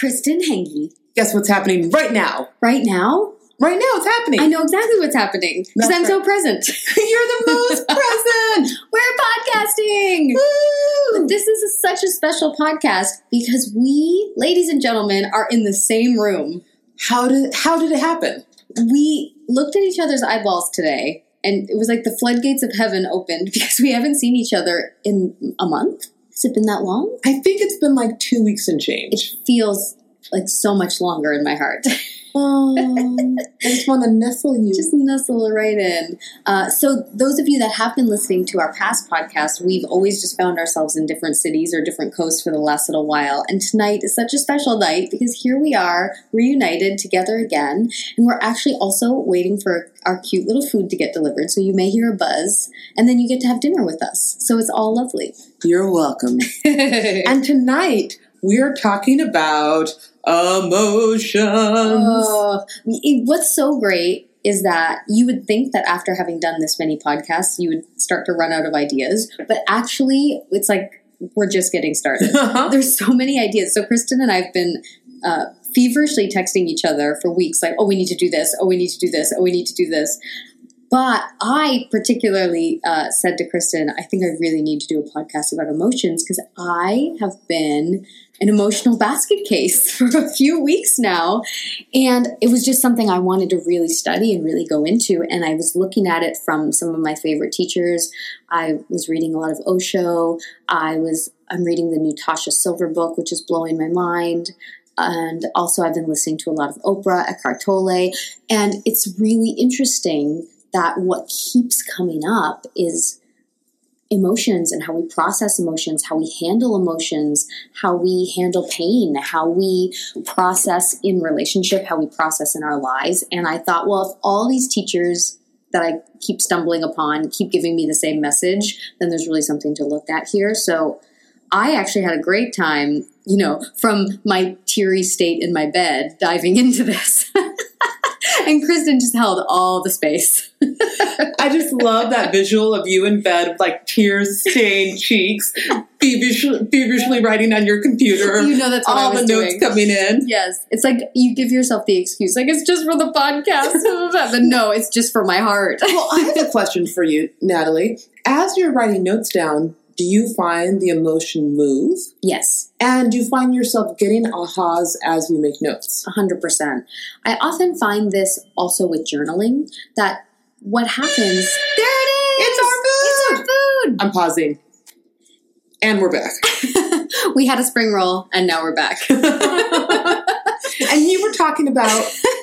Kristen Henge. Guess what's happening right now? Right now? Right now, it's happening. I know exactly what's happening because I'm so present. You're the most present. We're podcasting. Woo! This is a, such a special podcast because we, ladies and gentlemen, are in the same room. How did how did it happen? We looked at each other's eyeballs today, and it was like the floodgates of heaven opened because we haven't seen each other in a month. Has it been that long? I think it's been like two weeks and change. It feels like so much longer in my heart. Oh, I just want to nestle you. Just nestle right in. Uh, so, those of you that have been listening to our past podcasts, we've always just found ourselves in different cities or different coasts for the last little while. And tonight is such a special night because here we are, reunited together again. And we're actually also waiting for our cute little food to get delivered. So, you may hear a buzz, and then you get to have dinner with us. So, it's all lovely. You're welcome. and tonight we are talking about emotions. Oh, what's so great is that you would think that after having done this many podcasts, you would start to run out of ideas, but actually, it's like we're just getting started. There's so many ideas. So Kristen and I've been uh, feverishly texting each other for weeks, like, "Oh, we need to do this. Oh, we need to do this. Oh, we need to do this." But I particularly uh, said to Kristen, I think I really need to do a podcast about emotions because I have been an emotional basket case for a few weeks now. And it was just something I wanted to really study and really go into. And I was looking at it from some of my favorite teachers. I was reading a lot of Osho. I was I'm reading the new Tosha Silver book, which is blowing my mind. And also, I've been listening to a lot of Oprah, Eckhart Tolle, and it's really interesting that what keeps coming up is emotions and how we process emotions, how we handle emotions, how we handle pain, how we process in relationship, how we process in our lives. And I thought, well, if all these teachers that I keep stumbling upon keep giving me the same message, then there's really something to look at here. So I actually had a great time, you know, from my teary state in my bed diving into this. and Kristen just held all the space. I just love that visual of you in bed with like tears stained cheeks, feverishly, feverishly writing on your computer. You know that's all the notes coming in. Yes, it's like you give yourself the excuse, like it's just for the podcast, but no, it's just for my heart. Well, I have a question for you, Natalie. As you're writing notes down, do you find the emotion move? Yes, And do you find yourself getting ahas as you make notes? 100%. I often find this also with journaling that what happens. There it is! It's our food! It's our food! I'm pausing. And we're back. we had a spring roll and now we're back. and you were talking about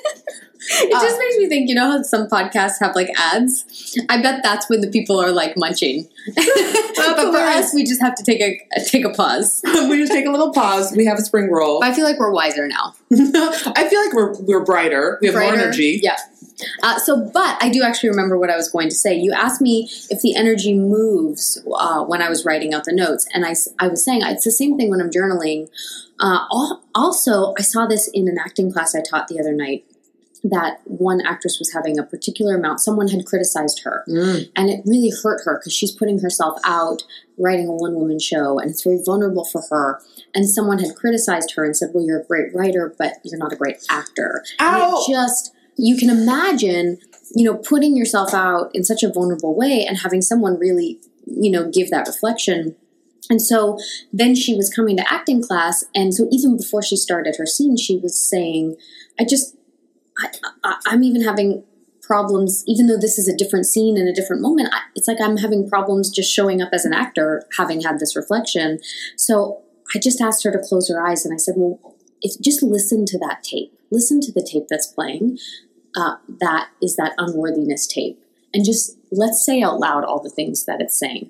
It Uh, just makes me think, you know how some podcasts have like ads? I bet that's when the people are like munching. but for us, we just have to take a take a pause. we just take a little pause. We have a spring roll. But I feel like we're wiser now. I feel like we're we're brighter. We have more energy. Yeah. Uh, so, but I do actually remember what I was going to say. You asked me if the energy moves uh, when I was writing out the notes, and I, I was saying it's the same thing when I'm journaling. Uh, also, I saw this in an acting class I taught the other night that one actress was having a particular amount. Someone had criticized her, Mm. and it really hurt her because she's putting herself out writing a one woman show and it's very vulnerable for her and someone had criticized her and said well you're a great writer but you're not a great actor and it just you can imagine you know putting yourself out in such a vulnerable way and having someone really you know give that reflection and so then she was coming to acting class and so even before she started her scene she was saying i just I, I, i'm even having problems even though this is a different scene and a different moment I, it's like i'm having problems just showing up as an actor having had this reflection. So i just asked her to close her eyes and i said well if just listen to that tape. Listen to the tape that's playing uh, that is that unworthiness tape. And just let's say out loud all the things that it's saying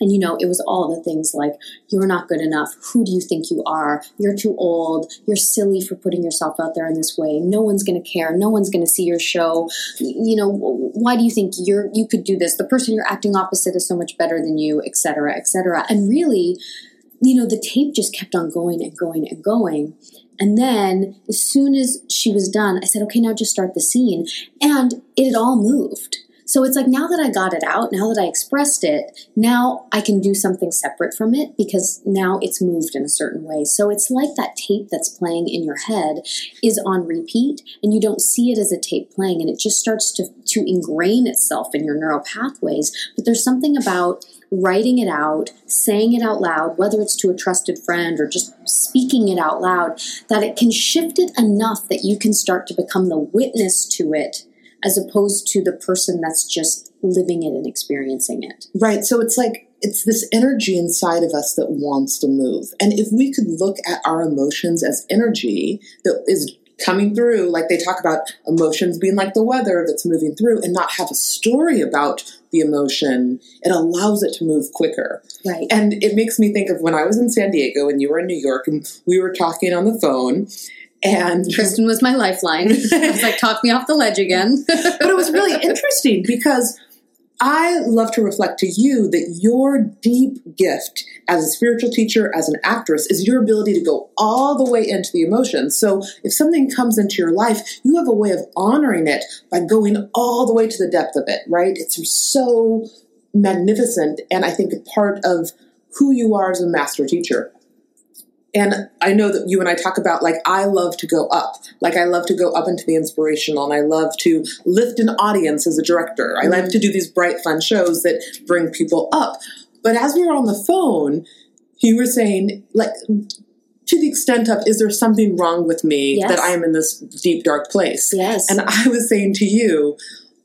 and you know, it was all the things like, you're not good enough. Who do you think you are? You're too old. You're silly for putting yourself out there in this way. No one's going to care. No one's going to see your show. You know, why do you think you're, you could do this? The person you're acting opposite is so much better than you, et cetera, et cetera. And really, you know, the tape just kept on going and going and going. And then as soon as she was done, I said, okay, now just start the scene. And it had all moved. So it's like now that I got it out, now that I expressed it, now I can do something separate from it because now it's moved in a certain way. So it's like that tape that's playing in your head is on repeat and you don't see it as a tape playing and it just starts to, to ingrain itself in your neural pathways. But there's something about writing it out, saying it out loud, whether it's to a trusted friend or just speaking it out loud, that it can shift it enough that you can start to become the witness to it as opposed to the person that's just living it and experiencing it. Right. So it's like it's this energy inside of us that wants to move. And if we could look at our emotions as energy that is coming through, like they talk about emotions being like the weather that's moving through, and not have a story about the emotion, it allows it to move quicker. Right. And it makes me think of when I was in San Diego and you were in New York and we were talking on the phone. And Kristen was my lifeline. I was like, talk me off the ledge again. but it was really interesting because I love to reflect to you that your deep gift as a spiritual teacher, as an actress, is your ability to go all the way into the emotions. So if something comes into your life, you have a way of honoring it by going all the way to the depth of it, right? It's so magnificent. And I think a part of who you are as a master teacher. And I know that you and I talk about like, I love to go up. Like, I love to go up into the inspirational and I love to lift an audience as a director. I love to do these bright, fun shows that bring people up. But as we were on the phone, you were saying, like, to the extent of, is there something wrong with me Yes. that I am in this deep, dark place? yes. And I was saying to you,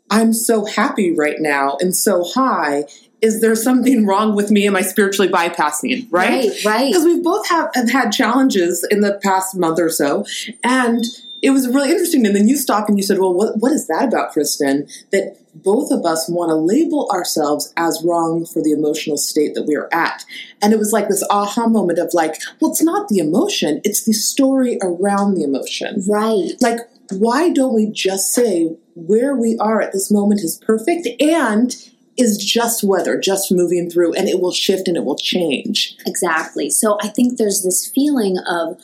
I'm so happy right now and so high. Is there something wrong with me? Am I spiritually bypassing? Right? right, right. Because we both have, have had challenges in the past month or so. And it was really interesting. And then you stopped and you said, Well, what, what is that about, Kristen? That both of us want to label ourselves as wrong for the emotional state that we are at. And it was like this aha moment of like, well, it's not the emotion, it's the story around the emotion. Right. Like, why don't we just say where we are at this moment is perfect and is just weather, just moving through, and it will shift and it will change. Exactly. So I think there's this feeling of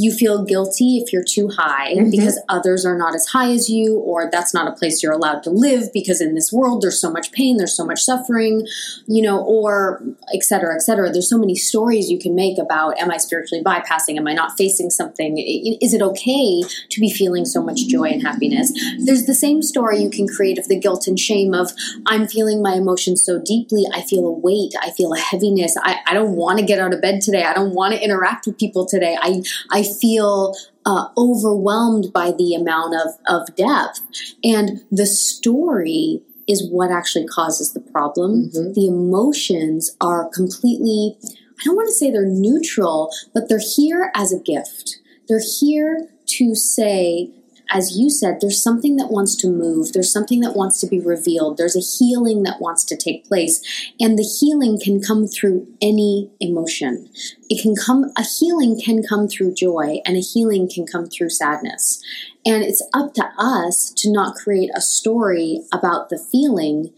you feel guilty if you're too high Mhm. because others are not as high as you, or that's not a place you're allowed to live because in this world there's so much pain, there's so much suffering, you know, or et cetera, et cetera. There's so many stories you can make about am I spiritually bypassing? Am I not facing something? Is it okay to be feeling so much joy and happiness? There's the same story you can create of the guilt and shame of I'm feeling my emotions so deeply. I feel a weight. I feel a heaviness. I, I don't want to get out of bed today. I don't want to interact with people today. I, I feel uh, overwhelmed by the amount of, of depth. And the story is what actually causes the problem. Mhm. The emotions are completely, I don't want to say they're neutral, but they're here as a gift. They're here to say, as you said, there's something that wants to move, there's something that wants to be revealed, there's a healing that wants to take place. And the healing can come through any emotion. It can come, a healing can come through joy, and a healing can come through sadness. And it's up to us to not create a story about the feeling.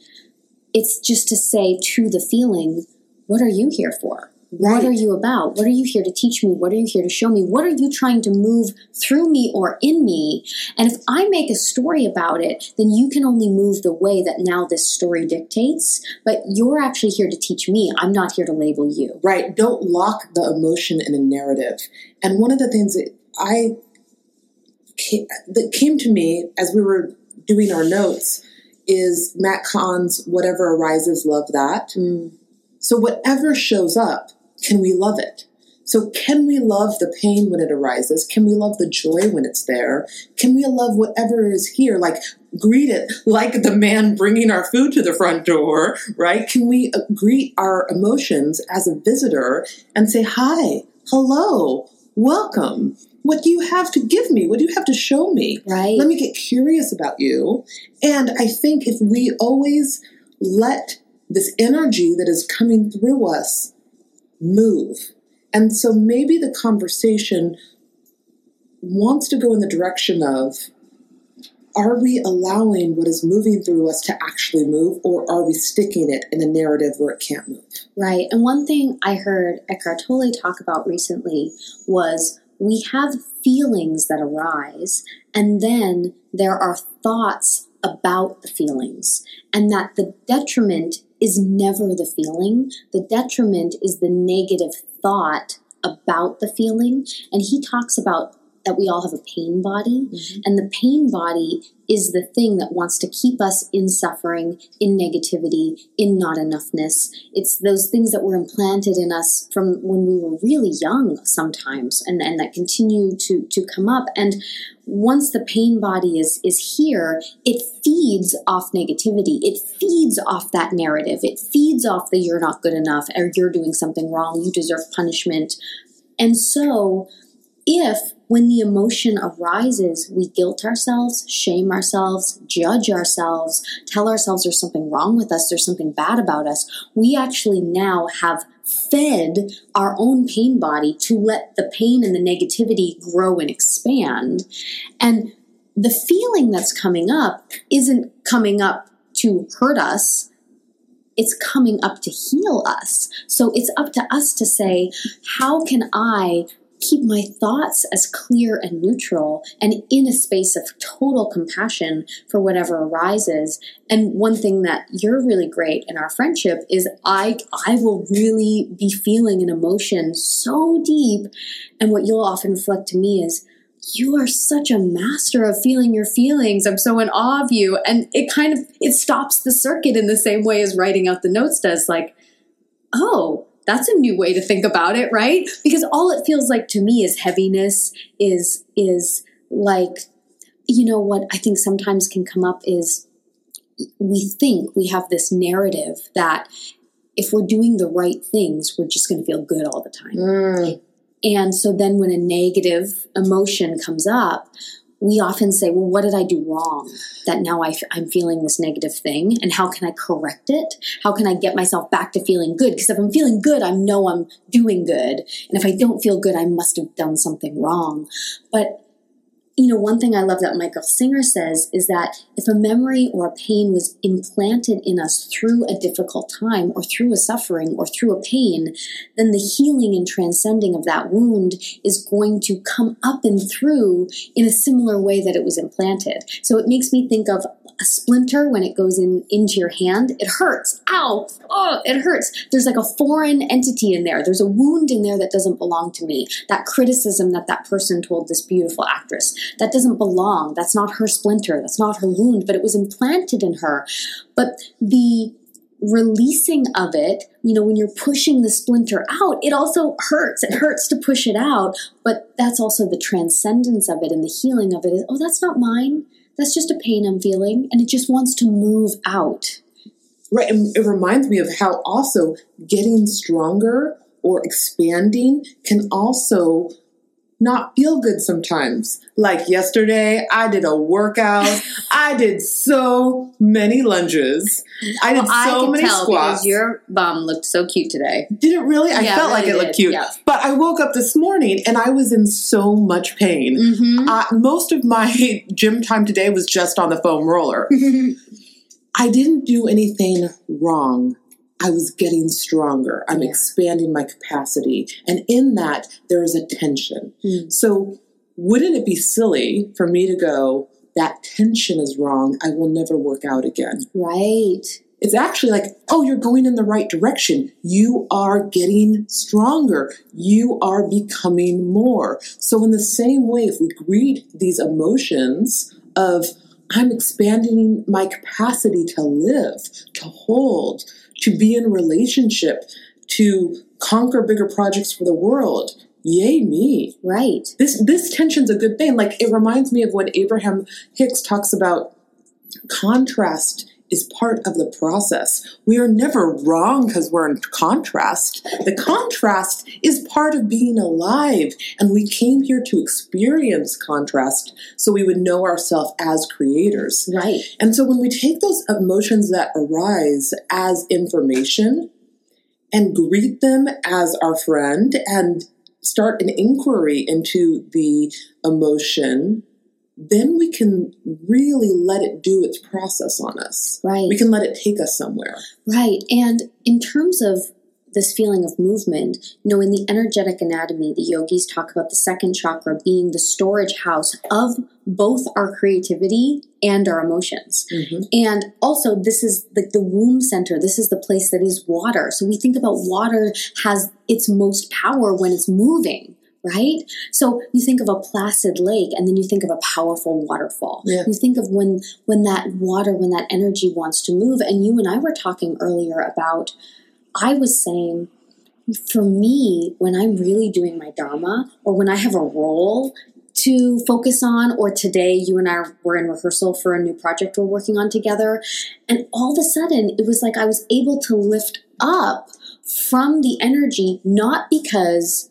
It's just to say to the feeling, what are you here for? What are you about? What are you here to teach me? What are you here to show me? What are you trying to move through me or in me? And if I make a story about it, then you can only move the way that now this story dictates. But you're actually here to teach me. I'm not here to label you. Right. Don't lock the emotion in a narrative. And one of the things that I that came to me as we were doing our notes is Matt Kahn's "Whatever arises, love that." Hmm. So whatever shows up, can we love it? So can we love the pain when it arises? Can we love the joy when it's there? Can we love whatever is here? Like greet it like the man bringing our food to the front door, right? Can we uh, greet our emotions as a visitor and say, hi, hello, welcome. What do you have to give me? What do you have to show me? Right? Let me get curious about you. And I think if we always let this energy that is coming through us move, and so maybe the conversation wants to go in the direction of are we allowing what is moving through us to actually move, or are we sticking it in a narrative where it can't move? Right. And one thing I heard Eckhart Tolle talk about recently was we have feelings that arise, and then there are thoughts about the feelings and that the detriment is never the feeling. The detriment is the negative thought about the feeling. And he talks about that we all have a pain body, Mhm. and the pain body is the thing that wants to keep us in suffering, in negativity, in not enoughness. It's those things that were implanted in us from when we were really young sometimes and, and that continue to, to come up. And once the pain body is is here, it feeds off negativity. It feeds off that narrative. It feeds off the you're not good enough or you're doing something wrong, you deserve punishment. And so if when the emotion arises, we guilt ourselves, shame ourselves, judge ourselves, tell ourselves there's something wrong with us, there's something bad about us, we actually now have fed our own pain body to let the pain and the negativity grow and expand. And the feeling that's coming up isn't coming up to hurt us. It's coming up to heal us. So it's up to us to say, how can I keep my thoughts as clear and neutral and in a space of total compassion for whatever arises. And one thing that you're really great in our friendship is i i will really be feeling an emotion so deep. And what you'll often reflect to me is you are such a master of feeling your feelings. I'm so in awe of you. And it kind of it stops the circuit in the same way as writing out the notes does. Like oh that's a new way to think about it right because all it feels like to me is heaviness is is like you know what i think sometimes can come up is we think we have this narrative that if we're doing the right things we're just going to feel good all the time Mm. and so then when a negative emotion comes up, we often say, well, what did I do wrong that now I, am feeling this negative thing? And how can I correct it? How can I get myself back to feeling good? Because if I'm feeling good, I know I'm doing good. And if I don't feel good, I must have done something wrong. But you know, one thing I love that Michael Singer says is that if a memory or a pain was implanted in us through a difficult time or through a suffering or through a pain, then the healing and transcending of that wound is going to come up and through in a similar way that it was implanted. So it makes me think of a splinter when it goes in into your hand. It hurts. Ow! Oh, it hurts. There's like a foreign entity in there. There's a wound in there that doesn't belong to me. That criticism that that person told this beautiful actress that doesn't belong. That's not her splinter. That's not her wound, but it was implanted in her. But the releasing of it, you know, when you're pushing the splinter out, it also hurts. It hurts to push it out, but that's also the transcendence of it and the healing of it oh, that's not mine. That's just a pain I'm feeling, and it just wants to move out. Right. And it reminds me of how also getting stronger or expanding can also not feel good sometimes. Like yesterday, I did a workout. I did so many lunges. I did Well, so could many tell squats. because your bum looked so cute today. Did it really? I Yeah, felt it like it really looked cute. yeah. But I woke up this morning and I was in so much pain. Mm-hmm. Uh, most of my gym time today was just on the foam roller. I didn't do anything wrong. I was getting stronger. I'm Yeah. expanding my capacity. And in that, there is a tension. Mm. So, wouldn't it be silly for me to go, that tension is wrong. I will never work out again? right. It's actually like, oh, you're going in the right direction. You are getting stronger. You are becoming more. So, in the same way, if we greet these emotions of, I'm expanding my capacity to live, to hold, to be in relationship, to conquer bigger projects for the world. Yay me. Right. This this tension's a good thing. Like it reminds me of when Abraham Hicks talks about contrast is part of the process. We are never wrong because we're in contrast. The contrast is part of being alive, and we came here to experience contrast so we would know ourselves as creators. Right. And so when we take those emotions that arise as information and greet them as our friend and start an inquiry into the emotion, then we can really let it do its process on us. Right. We can let it take us somewhere. Right. And in terms of this feeling of movement. You know, in the energetic anatomy, the yogis talk about the second chakra being the storage house of both our creativity and our emotions. Mhm. And also, this is like the womb center. This is the place that is water. So we think about water has its most power when it's moving. Right? So you think of a placid lake and then you think of a powerful waterfall. Yeah. You think of when when that water, when that energy wants to move. And you and I were talking earlier about I was saying for me, when I'm really doing my Dharma or when I have a role to focus on, or today you and I were in rehearsal for a new project we're working on together, and all of a sudden it was like I was able to lift up from the energy, not because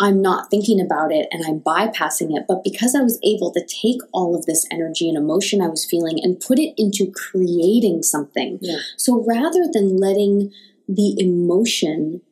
I'm not thinking about it and I'm bypassing it, but because I was able to take all of this energy and emotion I was feeling and put it into creating something. Yeah. So rather than letting the emotion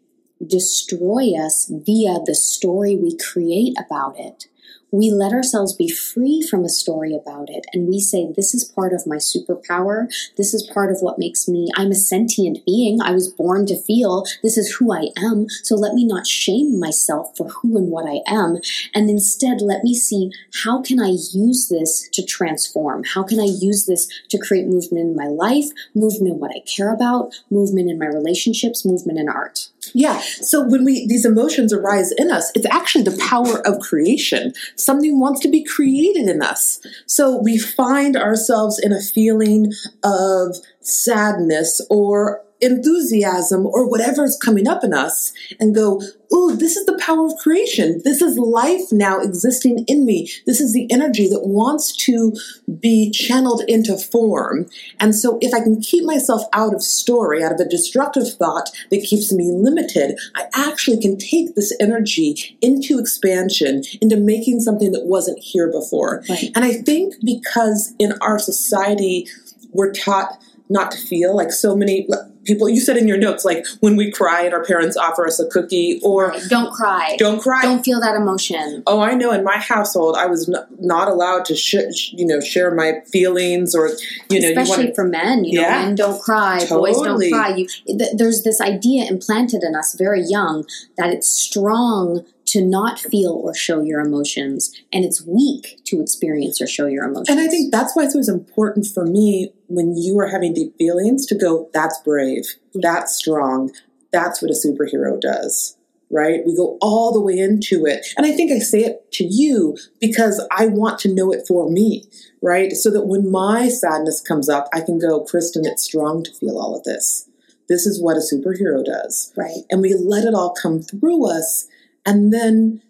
destroy us via the story we create about it, we let ourselves be free from a story about it and we say, This is part of my superpower. This is part of what makes me, I'm a sentient being. I was born to feel. This is who I am. So let me not shame myself for who and what I am. And instead, let me see how can I use this to transform? How can I use this to create movement in my life, movement in what I care about, movement in my relationships, movement in art? Yeah. So when we these emotions arise in us, it's actually the power of creation. Something wants to be created in us. So we find ourselves in a feeling of sadness or enthusiasm or whatever is coming up in us and go, Ooh, this is the power of creation. This is life now existing in me. This is the energy that wants to be channeled into form. And so if I can keep myself out of story, out of a destructive thought that keeps me limited, I actually can take this energy into expansion, into making something that wasn't here before. Right. And I think because in our society, we're taught not to feel like so many people, you said in your notes, like when we cry and our parents offer us a cookie or Don't cry. don't cry. Don't feel that emotion. Oh, I know. In my household, I was n- not allowed to, sh- you know, share my feelings, or you know, especially you want for men you know men don't cry boys don't cry you th- there's this idea implanted in us very young that it's strong to not feel or show your emotions and it's weak to experience or show your emotions And I think that's why it's always important for me when you are having deep feelings to go, that's brave, that's strong, that's what a superhero does, right? We go all the way into it. And I think I say it to you because I want to know it for me, right? So that when my sadness comes up, I can go, Kristen, it's strong to feel all of this. This is what a superhero does. right and we let it all come through us. And then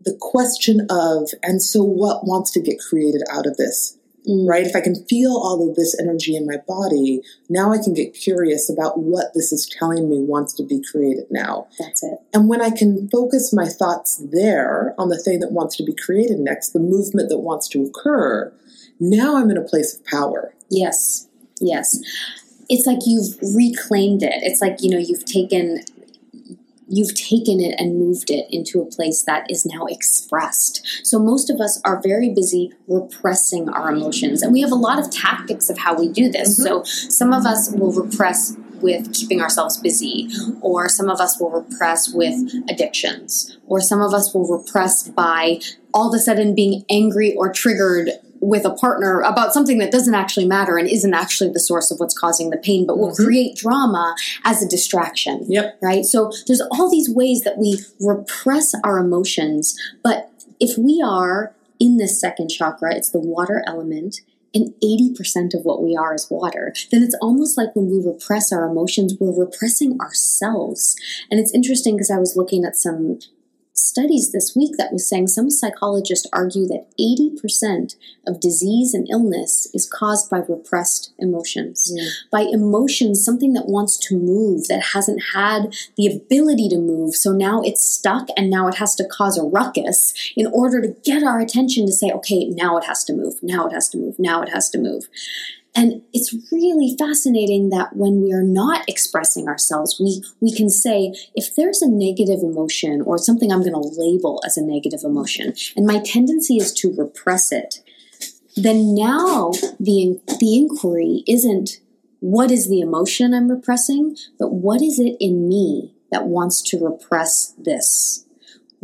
the question of, and so what wants to get created out of this, Mm. right? If I can feel all of this energy in my body, now I can get curious about what this is telling me wants to be created now. that's it And when I can focus my thoughts there on the thing that wants to be created next, the movement that wants to occur, now I'm in a place of power. yes yes it's like you've reclaimed it it's like you know you've taken you've taken it and moved it into a place that is now expressed. So most of us are very busy repressing our emotions, and we have a lot of tactics of how we do this. Mm-hmm. So some of us will repress with keeping ourselves busy, or some of us will repress with addictions, or some of us will repress by all of a sudden being angry or triggered with a partner about something that doesn't actually matter and isn't actually the source of what's causing the pain, but will Mhm. create drama as a distraction Yep. right? So there's all these ways that we repress our emotions, but if we are in this second chakra, it's the water element, and 80% of what we are is water, then it's almost like when we repress our emotions, we're repressing ourselves. And it's interesting because I was looking at some studies this week that was saying some psychologists argue that 80% of disease and illness is caused by repressed emotions mm. by emotions, something that wants to move, that hasn't had the ability to move. So now it's stuck and now it has to cause a ruckus in order to get our attention to say, okay, now it has to move, now it has to move, now it has to move. And it's really fascinating that when we are not expressing ourselves, we, we can say, if there's a negative emotion or something I'm going to label as a negative emotion, and my tendency is to repress it, then now the, the inquiry isn't what is the emotion I'm repressing, but what is it in me that wants to repress this?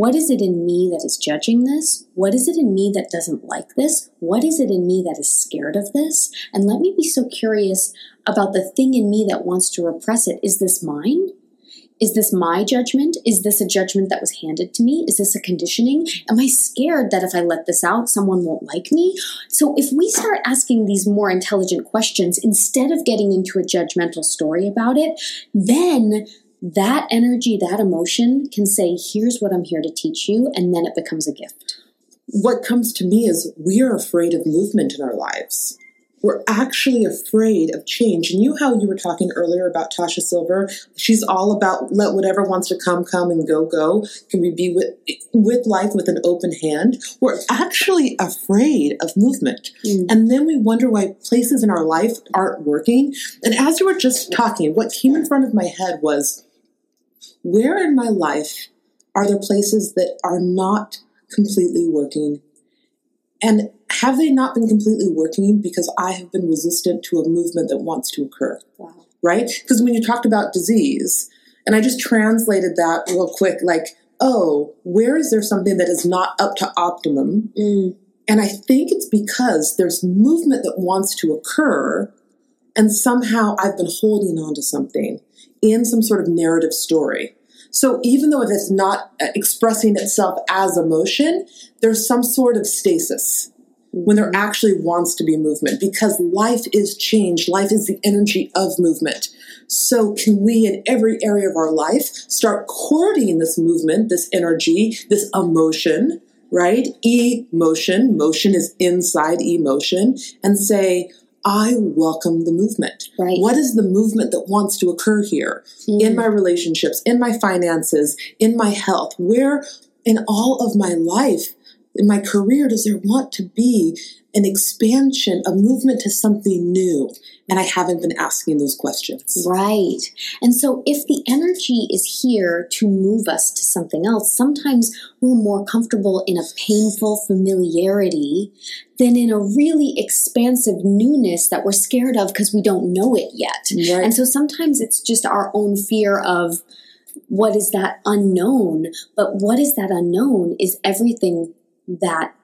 What is it in me that is judging this? What is it in me that doesn't like this? What is it in me that is scared of this? And let me be so curious about the thing in me that wants to repress it. Is this mine? Is this my judgment? Is this a judgment that was handed to me? Is this a conditioning? Am I scared that if I let this out, someone won't like me? So, if we start asking these more intelligent questions instead of getting into a judgmental story about it, then that energy, that emotion can say, Here's what I'm here to teach you, and then it becomes a gift. What comes to me is we are afraid of movement in our lives. We're actually afraid of change. And you, how you were talking earlier about Tosha Silver, she's all about let whatever wants to come, come and go, go. Can we be with, with life with an open hand? We're actually afraid of movement. Mm. And then we wonder why places in our life aren't working. And as you were just talking, what came in front of my head was where in my life are there places that are not completely working? And have they not been completely working because I have been resistant to a movement that wants to occur? Wow. Right? Because when you talked about disease, and I just translated that real quick, like, oh, where is there something that is not up to optimum? Mm. And I think it's because there's movement that wants to occur, and somehow I've been holding on to something in some sort of narrative story. So even though if it is not uh, expressing itself as emotion, there's some sort of stasis when there actually wants to be movement because life is change. Life is the energy of movement. So can we in every area of our life start courting this movement, this energy, this emotion, right? Emotion. Motion motion is inside emotion and say, I welcome the movement. Right. What is the movement that wants to occur here Mm. in my relationships, in my finances, in my health? Where in all of my life, in my career, does there want to be an expansion, a movement to something new? And I haven't been asking those questions. Right. And so if the energy is here to move us to something else, sometimes we're more comfortable in a painful familiarity than in a really expansive newness that we're scared of because we don't know it yet. Right. And so sometimes it's just our own fear of what is that unknown, but what is that unknown is everything that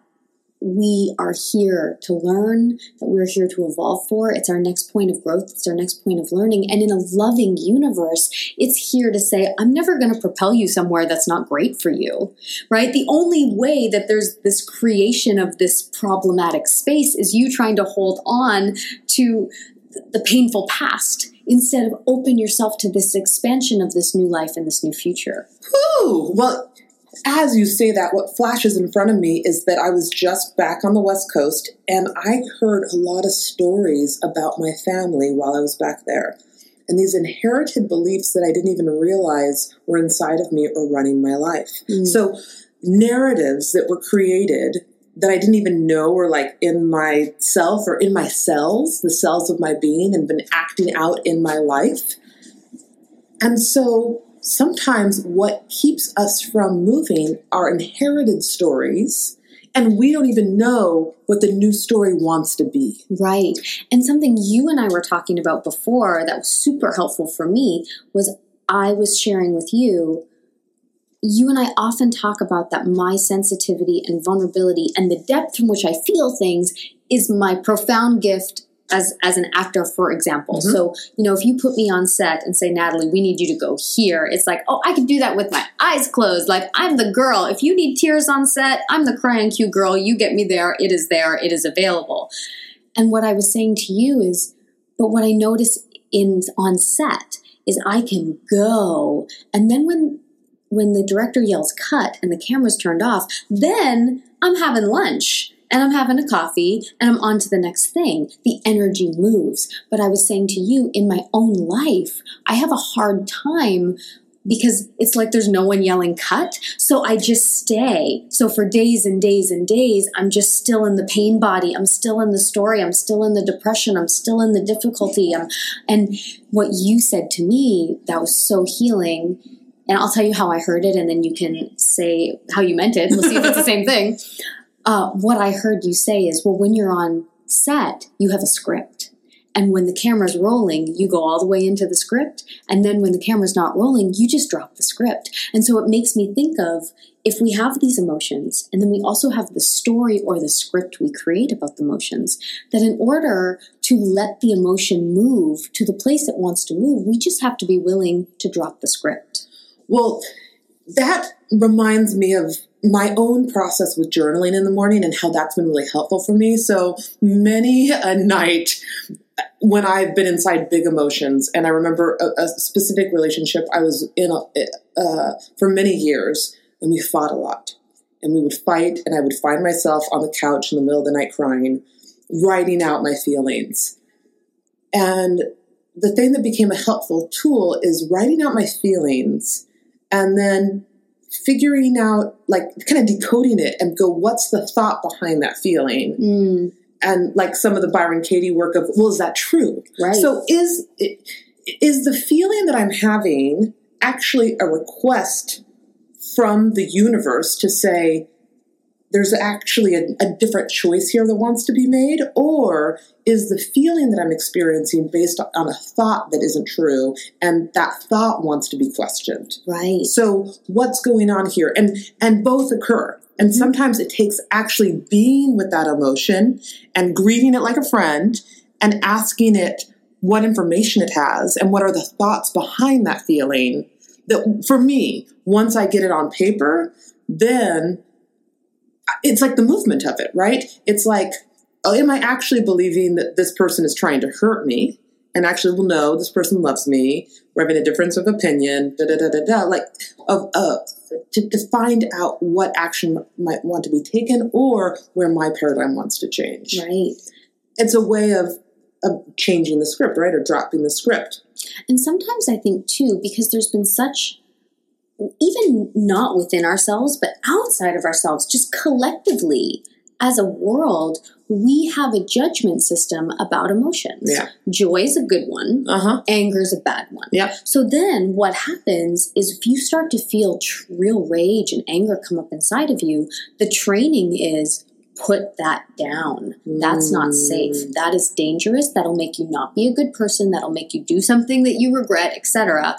we are here to learn, that we're here to evolve for. It's our next point of growth, it's our next point of learning. And in a loving universe, it's here to say, I'm never going to propel you somewhere that's not great for you, right? The only way that there's this creation of this problematic space is you trying to hold on to the painful past instead of open yourself to this expansion of this new life and this new future. Ooh, well, as you say that, what flashes in front of me is that I was just back on the West Coast and I heard a lot of stories about my family while I was back there. And these inherited beliefs that I didn't even realize were inside of me or running my life. Mm. So, narratives that were created that I didn't even know were like in myself or in my cells, the cells of my being, and been acting out in my life. And so sometimes what keeps us from moving are inherited stories, and we don't even know what the new story wants to be. Right. And something you and I were talking about before that was super helpful for me was I was sharing with you. You and I often talk about that my sensitivity and vulnerability and the depth from which I feel things is my profound gift as as an actor, for example. Mhm. So, you know, if you put me on set and say, Natalie, we need you to go here, it's like, oh, I can do that with my eyes closed. Like I'm the girl. If you need tears on set, I'm the crying cute girl. You get me there. It is there. It is available. And what I was saying to you is, but what I notice in on set is I can go, and then when when the director yells cut and the camera's turned off, then I'm having lunch and I'm having a coffee and I'm on to the next thing. The energy moves. But I was saying to you, in my own life, I have a hard time because it's like there's no one yelling cut. So I just stay. So for days and days and days, I'm just still in the pain body. I'm still in the story. I'm still in the depression. I'm still in the difficulty. I'm, and what you said to me that was so healing. And I'll tell you how I heard it, and then you can say how you meant it. We'll see if it's the same thing. Uh, what I heard you say is, well, when you're on set, you have a script. And when the camera's rolling, you go all the way into the script. And then when the camera's not rolling, you just drop the script. And so it makes me think of if we have these emotions and then we also have the story or the script we create about the emotions, that in order to let the emotion move to the place it wants to move, we just have to be willing to drop the script. Well, that reminds me of my own process with journaling in the morning and how that's been really helpful for me. So many a night when I've been inside big emotions, and I remember a, a specific relationship I was in a, uh, for many years, and we fought a lot. And we would fight, and I would find myself on the couch in the middle of the night crying, writing out my feelings. And the thing that became a helpful tool is writing out my feelings and then figuring out, like, kind of decoding it and go, what's the thought behind that feeling? Mm, And like some of the Byron Katie work of, well, is that true? right. So is is the feeling that I'm having actually a request from the universe to say there's actually a, a different choice here that wants to be made, or is the feeling that I'm experiencing based on a thought that isn't true, and that thought wants to be questioned? right. So what's going on here? And and both occur. And mm-hmm. sometimes it takes actually being with that emotion and greeting it like a friend and asking it what information it has and what are the thoughts behind that feeling. That for me, once I get it on paper, then it's like the movement of it, right? It's like, oh, am I actually believing that this person is trying to hurt me? And actually, well, no, this person loves me. We're having a difference of opinion. Da da da da da. Like, of uh, to, to find out what action might want to be taken, or where my paradigm wants to change. Right. It's a way of of changing the script, right, or dropping the script. And sometimes I think too, because there's been such, even not within ourselves, but outside of ourselves, just collectively as a world, we have a judgment system about emotions. Yeah. Joy is a good one, Uh huh. anger is a bad one. Yep. So then what happens is if you start to feel tr- real rage and anger come up inside of you, the training is put that down. That's not safe. Mm. That is dangerous. That'll make you not be a good person. That'll make you do something that you regret, etc.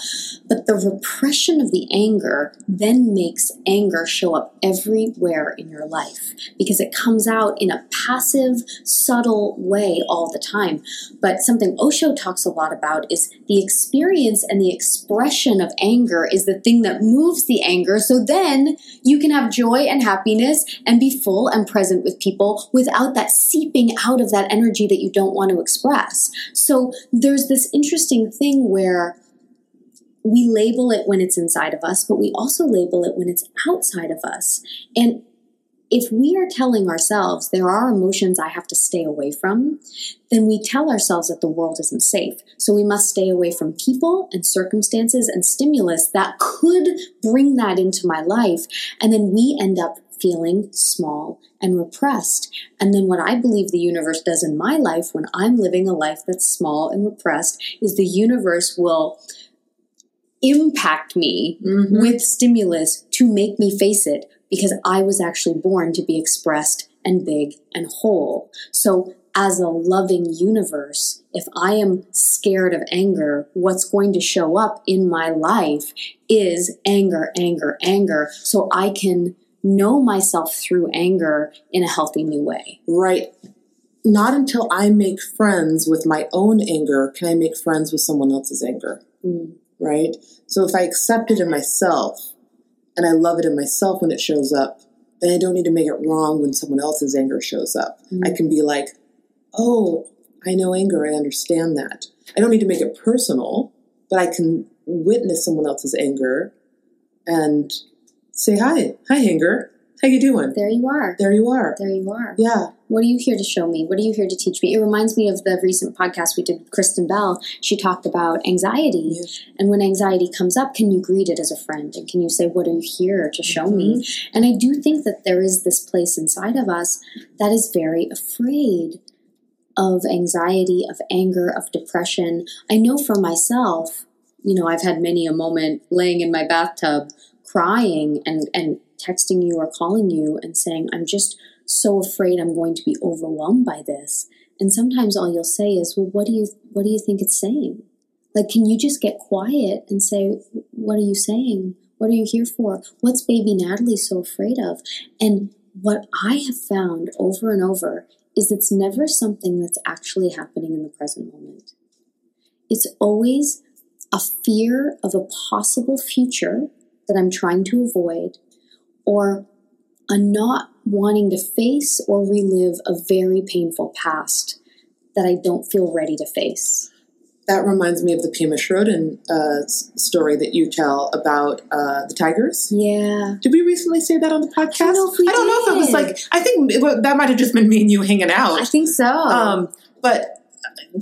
But the repression of the anger then makes anger show up everywhere in your life because it comes out in a passive, subtle way all the time. But something Osho talks a lot about is the experience and the expression of anger is the thing that moves the anger. So then you can have joy and happiness and be full and present with people without that seeping out of that energy that you don't want to express. So there's this interesting thing where we label it when it's inside of us, but we also label it when it's outside of us. And if we are telling ourselves there are emotions I have to stay away from, then we tell ourselves that the world isn't safe. So we must stay away from people and circumstances and stimulus that could bring that into my life. And then we end up feeling small and repressed. And then what I believe the universe does in my life when I'm living a life that's small and repressed is the universe will impact me Mhm. with stimulus to make me face it because I was actually born to be expressed and big and whole. So, as a loving universe, if I am scared of anger, what's going to show up in my life is anger, anger, anger, so I can know myself through anger in a healthy new way. Right. Not until I make friends with my own anger can I make friends with someone else's anger. Mm. Right? So if I accept it in myself and I love it in myself when it shows up, then I don't need to make it wrong when someone else's anger shows up. I can be like, oh, I know anger. I understand that. I don't need to make it personal, but I can witness someone else's anger and say, hi, hi, anger. How you doing? There you are. There you are. There you are. Yeah. What are you here to show me? What are you here to teach me? It reminds me of the recent podcast we did with Kristen Bell. She talked about anxiety. Yes. And when anxiety comes up, can you greet it as a friend? And can you say, What are you here to show me? Mm-hmm. And I do think that there is this place inside of us that is very afraid of anxiety, of anger, of depression. I know for myself, you know, I've had many a moment laying in my bathtub crying and, and texting you or calling you and saying, I'm just so afraid I'm going to be overwhelmed by this. And sometimes all you'll say is, "Well, what do you what do you think it's saying?" Like, can you just get quiet and say, "What are you saying? What are you here for? What's baby Natalie so afraid of?" And what I have found over and over is it's never something that's actually happening in the present moment. It's always a fear of a possible future that I'm trying to avoid or a not wanting to face or relive a very painful past that I don't feel ready to face. That reminds me of the Pema Chödrön uh, story that you tell about uh, the tigers. Yeah. Did we recently say that on the podcast? don't know if we I don't know if it was like. I think that might have just been me and you hanging out. I think so. Um, but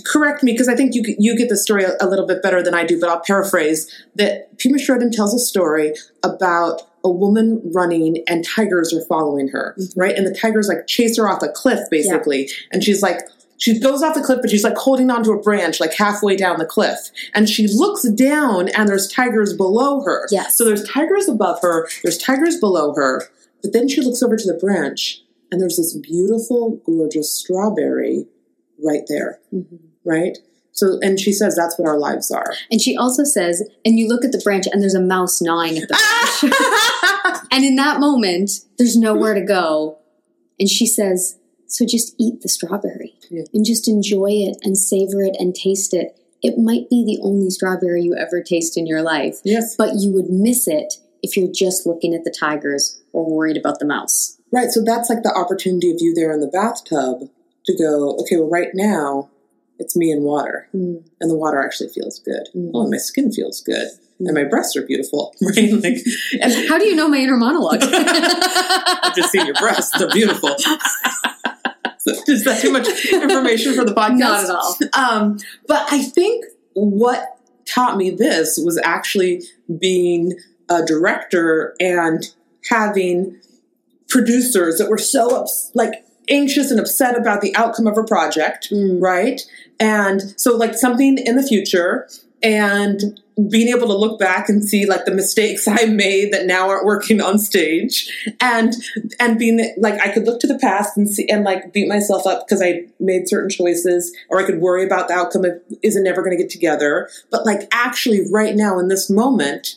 correct me because I think you you get the story a, a little bit better than I do. But I'll paraphrase that. Pema Chödrön tells a story about a woman running and tigers are following her, right? And the tigers like chase her off a cliff, basically, and she's like. She goes off the cliff, but she's like holding onto a branch, like halfway down the cliff. And she looks down, and there's tigers below her. Yes. So there's tigers above her, there's tigers below her. But then she looks over to the branch, and there's this beautiful, gorgeous strawberry right there, Mhm. right? So, and she says that's what our lives are. And she also says, and you look at the branch and there's a mouse gnawing at the branch. and in that moment, there's nowhere to go. And she says, so just eat the strawberry Yeah. and just enjoy it and savor it and taste it. It might be the only strawberry you ever taste in your life, yes, but you would miss it if you're just looking at the tigers or worried about the mouse. right. So that's like the opportunity of you there in the bathtub to go. Okay, well, right now it's me and water, Mm. and the water actually feels good. Mm. Oh, and my skin feels good, and my breasts are beautiful, right? Like, and How do you know my inner monologue? I've just seen your breasts; they're beautiful. Is that too much information for the podcast? Not at all. Um, but I think what taught me this was actually being a director and having producers that were so like anxious and upset about the outcome of a project, Mm. right? And so like something in the future and being able to look back and see like the mistakes I made that now aren't working on stage and and being like I could look to the past and see and like beat myself up because I made certain choices or I could worry about the outcome of is it never going to get together but like actually right now in this moment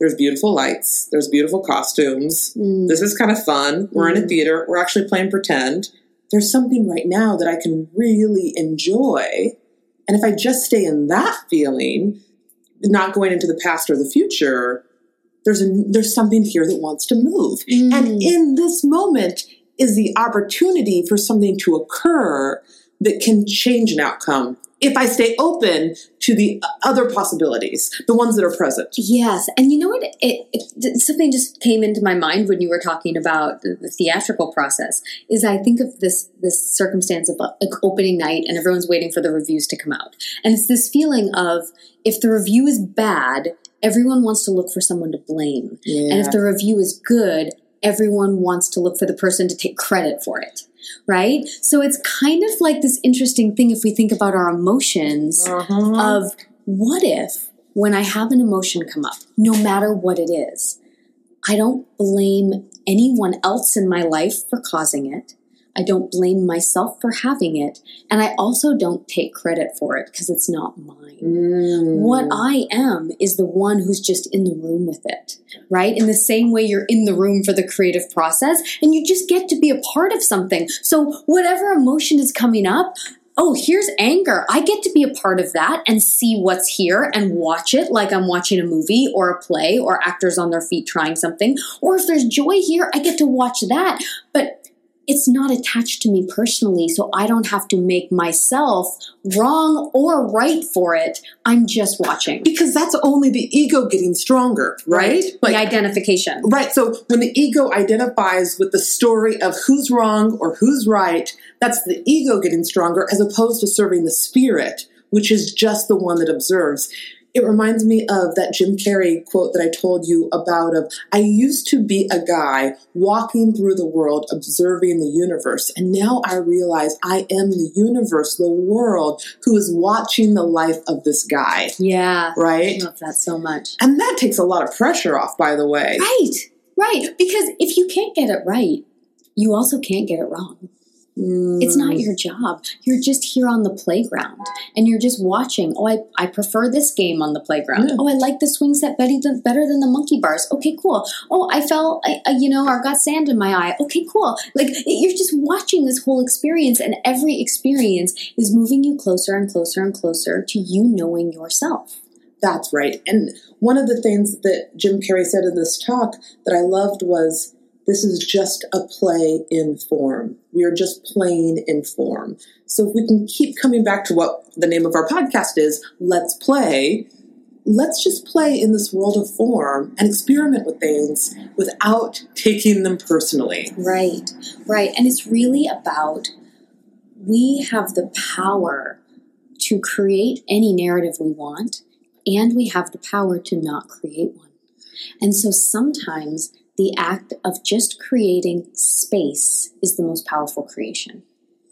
there's beautiful lights there's beautiful costumes Mm. this is kind of fun we're in a Mhm. theater we're actually playing pretend there's something right now that I can really enjoy and if I just stay in that feeling not going into the past or the future there's a there's something here that wants to move Mm. and in this moment is the opportunity for something to occur that can change an outcome if I stay open to the other possibilities, the ones that are present. Yes, and you know what? It, it, something just came into my mind when you were talking about the, the theatrical process. Is I think of this this circumstance of like opening night, and everyone's waiting for the reviews to come out, and it's this feeling of if the review is bad, everyone wants to look for someone to blame, and if the review is good, everyone wants to look for the person to take credit for it. Right? So it's kind of like this interesting thing if we think about our emotions uh-huh. of what if when I have an emotion come up, no matter what it is, I don't blame anyone else in my life for causing it. I don't blame myself for having it. And I also don't take credit for it because it's not mine. Mm. What I am is the one who's just in the room with it, right? In the same way you're in the room for the creative process and you just get to be a part of something. So, whatever emotion is coming up, oh, here's anger. I get to be a part of that and see what's here and watch it like I'm watching a movie or a play or actors on their feet trying something. Or if there's joy here, I get to watch that. But it's not attached to me personally, so I don't have to make myself wrong or right for it. I'm just watching. because that's only the ego getting stronger, right? the identification. Right. So when the ego identifies with the story of who's wrong or who's right, that's the ego getting stronger as opposed to serving the spirit, which is just the one that observes. It reminds me of that Jim Carrey quote that I told you about of I used to be a guy walking through the world observing the universe and now I realize I am the universe, the world who is watching the life of this guy, Yeah. I right? love that so much. And that takes a lot of pressure off by the way. Right, right. Because if you can't get it right, you also can't get it wrong. It's not mm. your job. You're just here on the playground and you're just watching. Oh, I, I prefer this game on the playground. Yeah. Oh, I like the swing set better than, better than the monkey bars. Okay, cool. Oh, I fell, I, I, you know, or got sand in my eye. Okay, cool. Like you're just watching this whole experience and every experience is moving you closer and closer and closer to you knowing yourself. That's right. And one of the things that Jim Carrey said in this talk that I loved was this is just a play in form. We are just playing in form. So if we can keep coming back to what the name of our podcast is, Let's Play, let's just play in this world of form and experiment with things without taking them personally. Right, right. And it's really about we have the power to create any narrative we want, and we have the power to not create one. And so sometimes the act of just creating space is the most powerful creation.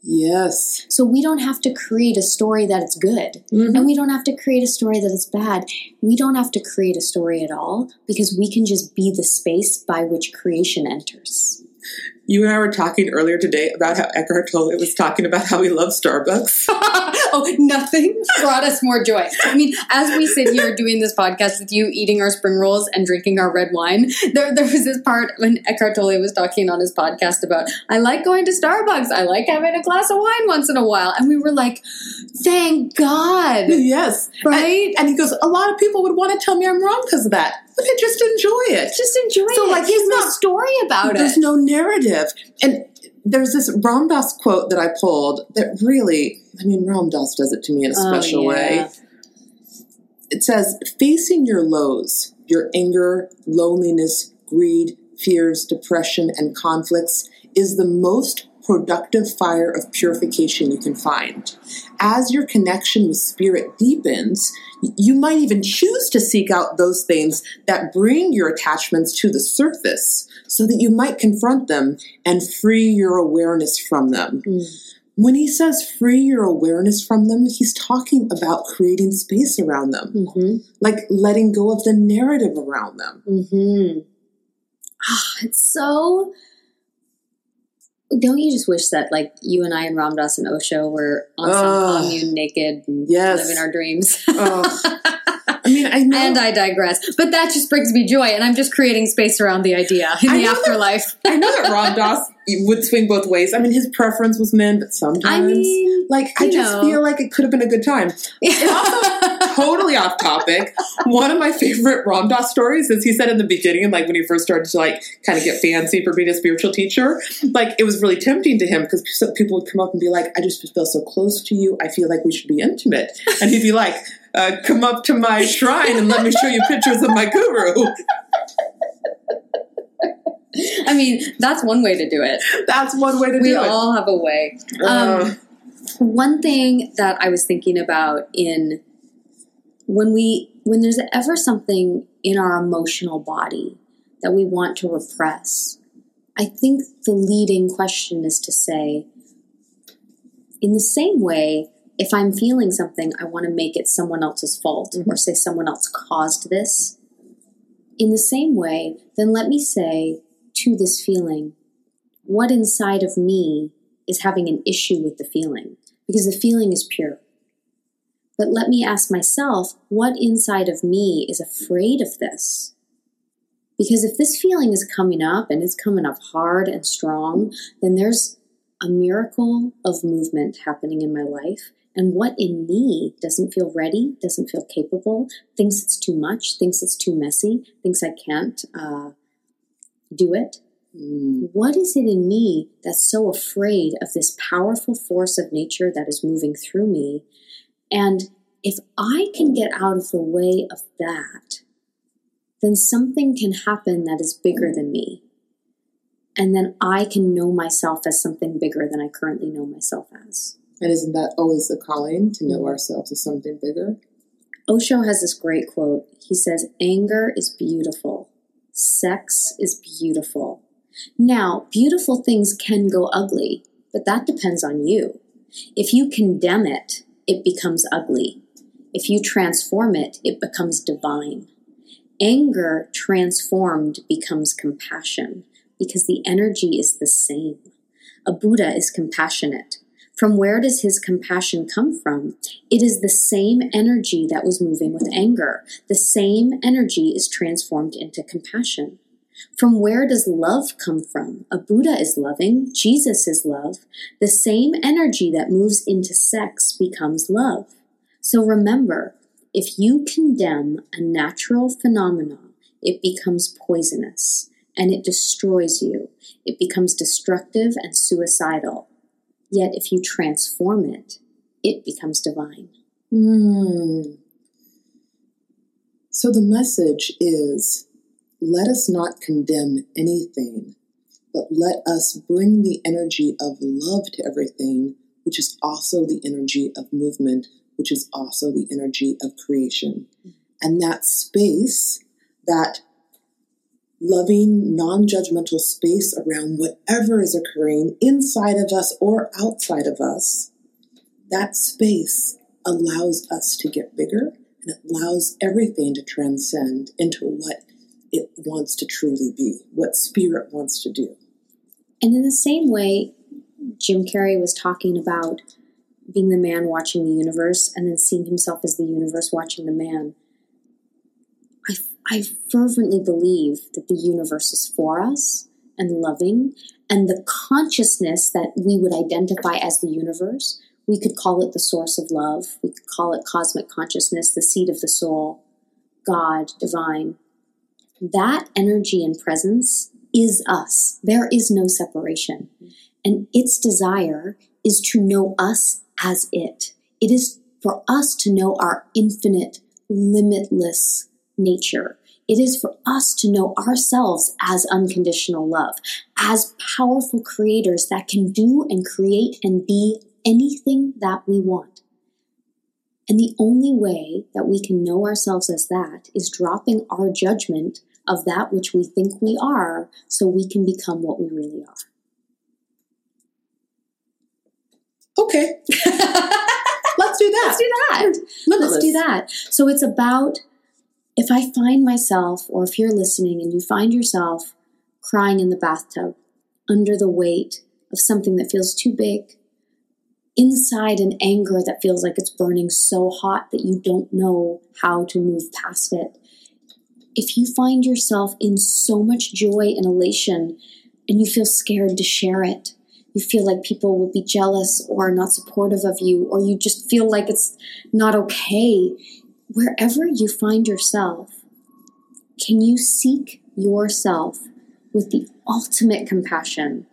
Yes. So we don't have to create a story that it's good. Mhm. And we don't have to create a story that is bad. We don't have to create a story at all because we can just be the space by which creation enters. You and I were talking earlier today about how Eckhart Tolle was talking about how he loves Starbucks. oh, nothing brought us more joy. I mean, as we sit here doing this podcast with you, eating our spring rolls and drinking our red wine, there, there was this part when Eckhart Tolle was talking on his podcast about, I like going to Starbucks. I like having a glass of wine once in a while. And we were like, thank God. yes. Right? And he goes, a lot of people would want to tell me I'm wrong because of that, but I just enjoy it. Just enjoy it. So, it. like, he's no story about There's it. There's no narrative. And there's this Ram Dass quote that I pulled that really, I mean, Ram Dass does it to me in a Oh, special yeah. way. It says, facing your lows, your anger, loneliness, greed, fears, depression, and conflicts is the most productive fire of purification you can find. As your connection with spirit deepens, you might even choose to seek out those things that bring your attachments to the surface so that you might confront them and free your awareness from them. Mm. When he says free your awareness from them, he's talking about creating space around them, Mm-hmm. like letting go of the narrative around them. Mm-hmm. Ah, it's so. Don't you just wish that, like, you and I and Ram Dass and Osho were on some Ugh. commune naked and Yes. living our dreams? Ugh. I mean, I know. and I digress. But that just brings me joy, and I'm just creating space around the idea in I the know that- afterlife. I know that Ram Dass would swing both ways. I mean, his preference was men, but sometimes, I mean, like, I you just know. feel like it could have been a good time. Totally off topic. One of my favorite Ram Dass stories is he said in the beginning, like when he first started to like kind of get fancy for being a spiritual teacher, like it was really tempting to him because people would come up and be like, "I just feel so close to you. I feel like we should be intimate," and he'd be like. Uh, come up to my shrine and let me show you pictures of my guru. I mean, that's one way to do it. That's one way to We do it. We all have a way. Uh, Um, one thing that I was thinking about in when we when there's ever something in our emotional body that we want to repress, I think the leading question is to say, in the same way, if I'm feeling something, I want to make it someone else's fault mm-hmm. or say someone else caused this. In the same way, then let me say to this feeling, what inside of me is having an issue with the feeling because the feeling is pure. But let me ask myself, what inside of me is afraid of this? Because if this feeling is coming up and it's coming up hard and strong, then there's a miracle of movement happening in my life. And what in me doesn't feel ready, doesn't feel capable, thinks it's too much, thinks it's too messy, thinks I can't uh, do it, mm, what is it in me that's so afraid of this powerful force of nature that is moving through me? And if I can get out of the way of that, then something can happen that is bigger than me. And then I can know myself as something bigger than I currently know myself as. and isn't that always the calling to know ourselves as something bigger? Osho has this great quote. He says, Anger is beautiful. Sex is beautiful. Now, beautiful things can go ugly, but that depends on you. If you condemn it, it becomes ugly. If you transform it, it becomes divine. Anger transformed becomes compassion because the energy is the same. A Buddha is compassionate. From where does his compassion come from? It is the same energy that was moving with anger. The same energy is transformed into compassion. From where does love come from? A Buddha is loving, Jesus is love. The same energy that moves into sex becomes love. So remember, if you condemn a natural phenomenon, it becomes poisonous and it destroys you. It becomes destructive and suicidal. Yet if you transform it, it becomes divine. Hmm. So the message is let us not condemn anything, but let us bring the energy of love to everything, which is also the energy of movement, which is also the energy of creation. And that space, that loving, non judgmental space around whatever is occurring inside of us or outside of us, that space allows us to get bigger and allows everything to transcend into what it wants to truly be, what spirit wants to do. And in the same way, Jim Carrey was talking about being the man watching the universe and then seeing himself as the universe watching the man. I, I fervently believe that the universe is for us and loving, and the consciousness that we would identify as the universe, we could call it the source of love, we could call it cosmic consciousness, the seat of the soul, God, divine. That energy and presence is us. There is no separation. And its desire is to know us as it. It is for us to know our infinite, limitless nature. It is for us to know ourselves as unconditional love, as powerful creators that can do and create and be anything that we want. And the only way that we can know ourselves as that is dropping our judgment of that which we think we are so we can become what we really are. Okay. Let's do that. Let's do that. Limitless. Let's do that. So it's about if I find myself, or if you're listening and you find yourself crying in the bathtub under the weight of something that feels too big, inside an anger that feels like it's burning so hot that you don't know how to move past it. If you find yourself in so much joy and elation and you feel scared to share it, you feel like people will be jealous or not supportive of you, or you just feel like it's not okay, wherever you find yourself, can you seek yourself with the ultimate compassion?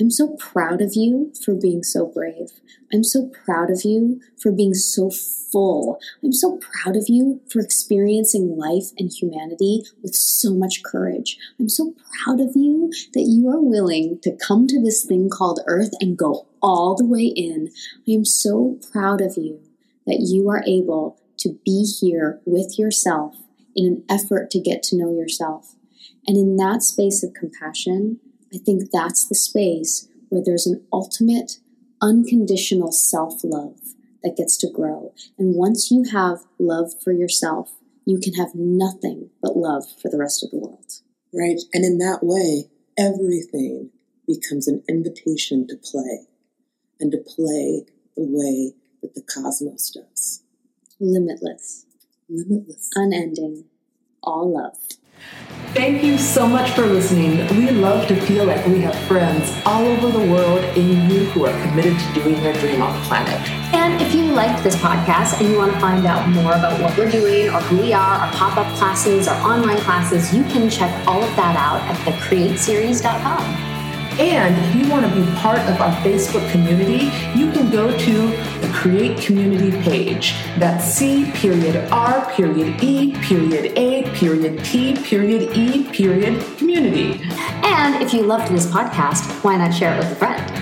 I'm so proud of you for being so brave. I'm so proud of you for being so full. I'm so proud of you for experiencing life and humanity with so much courage. I'm so proud of you that you are willing to come to this thing called Earth and go all the way in. I am so proud of you that you are able to be here with yourself in an effort to get to know yourself. And in that space of compassion, I think that's the space where there's an ultimate, unconditional self love that gets to grow. And once you have love for yourself, you can have nothing but love for the rest of the world. Right. And in that way, everything becomes an invitation to play and to play the way that the cosmos does. Limitless, Limitless. unending, all love. Thank you so much for listening. We love to feel like we have friends all over the world in you who are committed to doing their dream on the planet. And if you liked this podcast and you want to find out more about what we're doing or who we are, our pop up classes, our online classes, you can check all of that out at thecreateseries.com. And if you want to be part of our Facebook community, you can go to the Create Community page. That's C period R period E period A period T period E period community. And if you loved this podcast, why not share it with a friend?